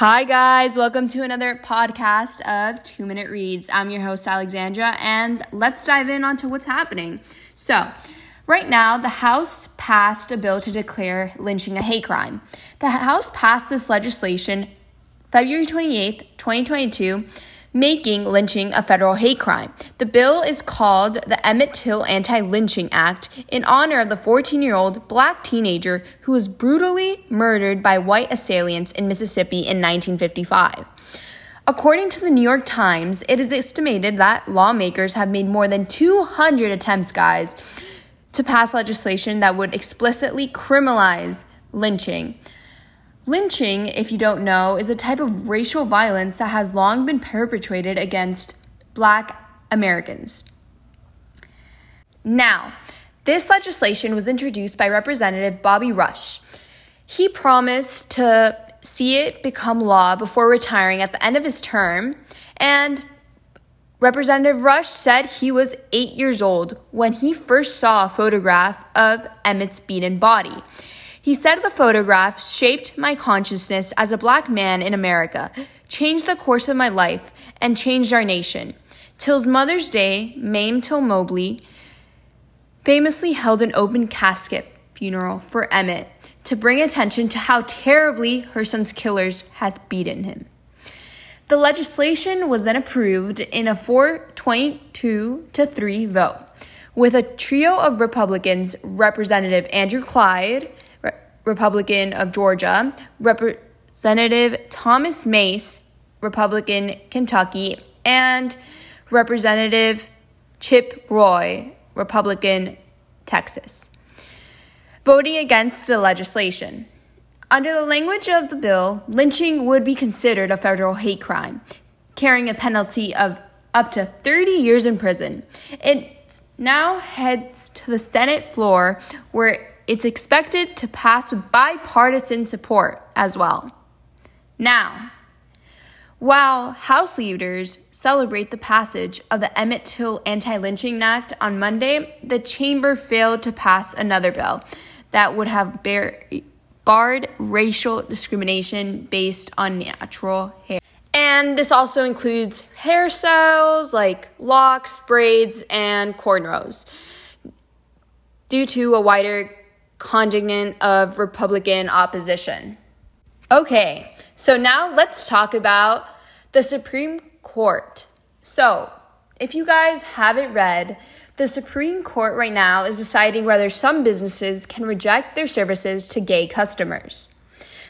Hi, guys. Welcome to another podcast of Two Minute Reads. I'm your host, Alexandra, and let's dive in onto what's happening. So, right now, the House passed a bill to declare lynching a hate crime. The House passed this legislation February 28th, 2022 making lynching a federal hate crime. The bill is called the Emmett Till Anti Lynching Act in honor of the 14 year old black teenager who was brutally murdered by white assailants in Mississippi in 1955. According to the New York Times, it is estimated that lawmakers have made more than 200 attempts, guys, to pass legislation that would explicitly criminalize lynching. Lynching, if you don't know, is a type of racial violence that has long been perpetrated against black Americans. Now, this legislation was introduced by Representative Bobby Rush. He promised to see it become law before retiring at the end of his term, and Representative Rush said he was eight years old when he first saw a photograph of Emmett's beaten body. He said the photograph shaped my consciousness as a black man in America, changed the course of my life, and changed our nation. Till's Mother's Day, Mamie Till Mobley, famously held an open casket funeral for Emmett to bring attention to how terribly her son's killers had beaten him. The legislation was then approved in a 422 to 3 vote, with a trio of Republicans, Representative Andrew Clyde, Republican of Georgia, Representative Thomas Massie, Republican Kentucky, and Representative Chip Roy, Republican Texas, voting against the legislation. Under the language of the bill, lynching would be considered a federal hate crime, carrying a penalty of up to 30 years in prison. It now heads to the Senate floor where it's expected to pass with bipartisan support as well. Now, while House leaders celebrate the passage of the Emmett Till Anti Lynching Act on Monday, the chamber failed to pass another bill that would have bar- barred racial discrimination based on natural hair. And this also includes hairstyles like locks, braids, and cornrows. Due to a wider contingent of Republican opposition. Okay, so now let's talk about the Supreme Court. So, if you guys haven't read, the Supreme Court right now is deciding whether some businesses can reject their services to gay customers.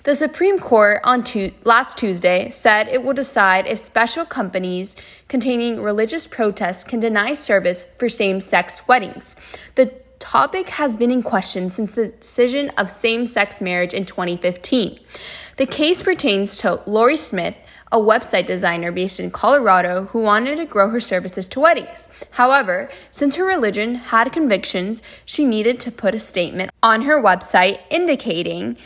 The Supreme Court on tu- last Tuesday said it will decide if special companies containing religious protests can deny service for same sex weddings. The topic has been in question since the decision of same sex marriage in 2015. The case pertains to Lorie Smith, a website designer based in Colorado who wanted to grow her services to weddings. However, since her religion had convictions, she needed to put a statement on her website indicating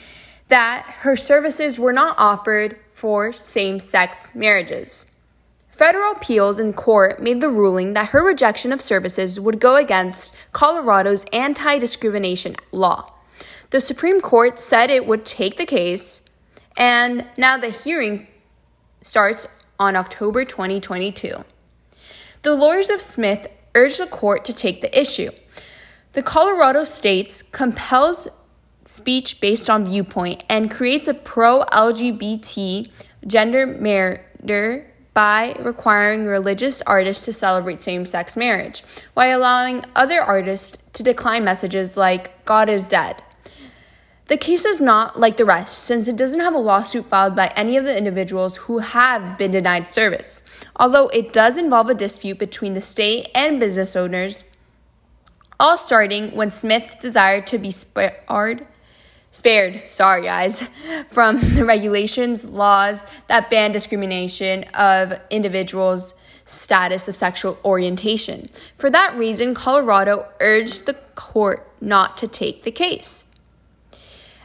that her services were not offered for same sex marriages. Federal appeals in court made the ruling that her rejection of services would go against Colorado's anti discrimination law. The Supreme Court said it would take the case, and now the hearing starts on October 2022. The lawyers of Smith urged the court to take the issue. The Colorado states compels speech based on viewpoint and creates a pro LGBT gender murder by requiring religious artists to celebrate same sex marriage, while allowing other artists to decline messages like God is dead. The case is not like the rest, since it doesn't have a lawsuit filed by any of the individuals who have been denied service. Although it does involve a dispute between the state and business owners, all starting when Smith desired to be spared spared, sorry guys, from the regulations, laws that ban discrimination of individuals' status of sexual orientation. For that reason, Colorado urged the court not to take the case.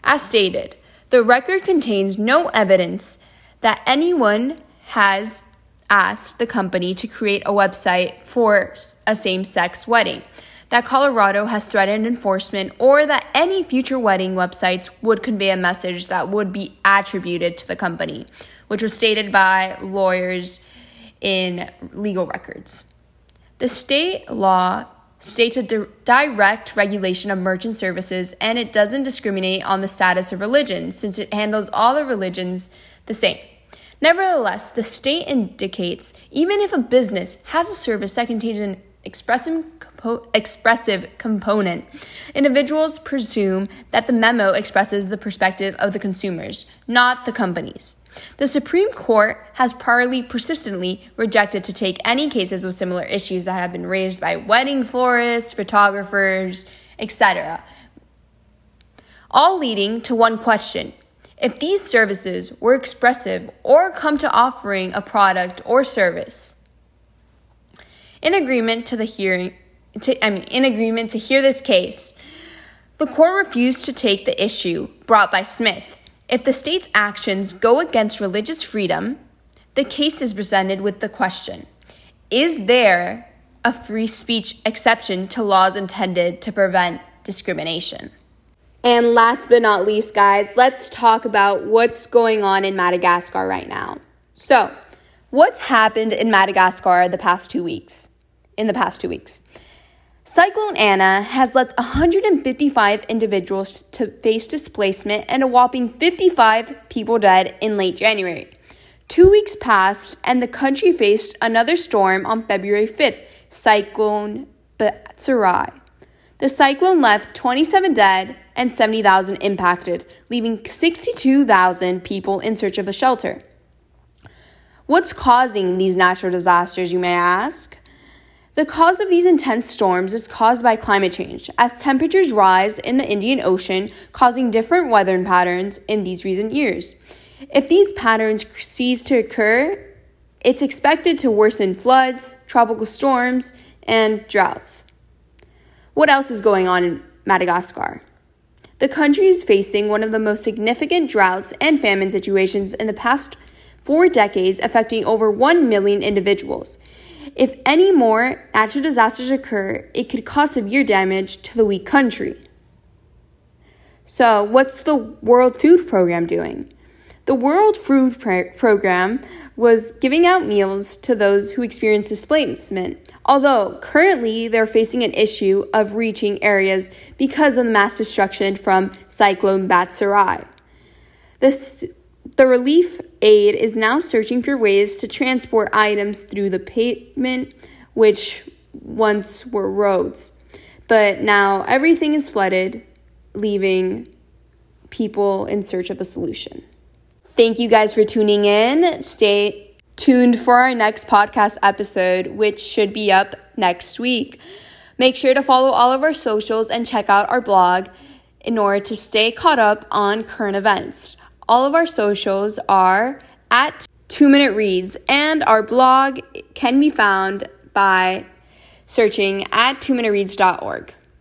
As stated, the record contains no evidence that anyone has asked the company to create a website for a same sex wedding. That Colorado has threatened enforcement or that any future wedding websites would convey a message that would be attributed to the company, which was stated by lawyers in legal records. The state law states a di- direct regulation of merchant services and it doesn't discriminate on the status of religion since it handles all the religions the same. Nevertheless, the state indicates even if a business has a service that contains an expressive, compo- expressive component, individuals presume that the memo expresses the perspective of the consumers, not the companies. The Supreme Court has priorly persistently rejected to take any cases with similar issues that have been raised by wedding florists, photographers, etc. All leading to one question. If these services were expressive or come to offering a product or service, in agreement to the hearing, to, I mean, in agreement to hear this case, the court refused to take the issue brought by Smith if the state's actions go against religious freedom, the case is presented with the question Is there a free speech exception to laws intended to prevent discrimination? And last but not least, guys, let's talk about what's going on in Madagascar right now. So, what's happened in Madagascar the past two weeks? In the past two weeks. Cyclone Ana has left 155 individuals to face displacement and a whopping 55 people dead in late January. Two weeks passed, and the country faced another storm on February 5th, Cyclone Batsirai. The cyclone left 27 dead and 70,000 impacted, leaving 62,000 people in search of a shelter. What's causing these natural disasters, you may ask? The cause of these intense storms is caused by climate change, as temperatures rise in the Indian Ocean, causing different weather patterns in these recent years. If these patterns cease to occur, it's expected to worsen floods, tropical storms, and droughts. What else is going on in Madagascar? The country is facing one of the most significant droughts and famine situations in the past four decades, affecting over 1 million individuals. If any more natural disasters occur, it could cause severe damage to the weak country. So, what's the World Food Program doing? The World Food Pro- Program was giving out meals to those who experience displacement, although currently they're facing an issue of reaching areas because of the mass destruction from Cyclone Batsirai. This the relief aid is now searching for ways to transport items through the pavement, which once were roads. But now everything is flooded, leaving people in search of a solution. Thank you guys for tuning in. Stay tuned for our next podcast episode, which should be up next week. Make sure to follow all of our socials and check out our blog in order to stay caught up on current events. All of our socials are at Two Minute Reads, and our blog can be found by searching at twominutereads.org.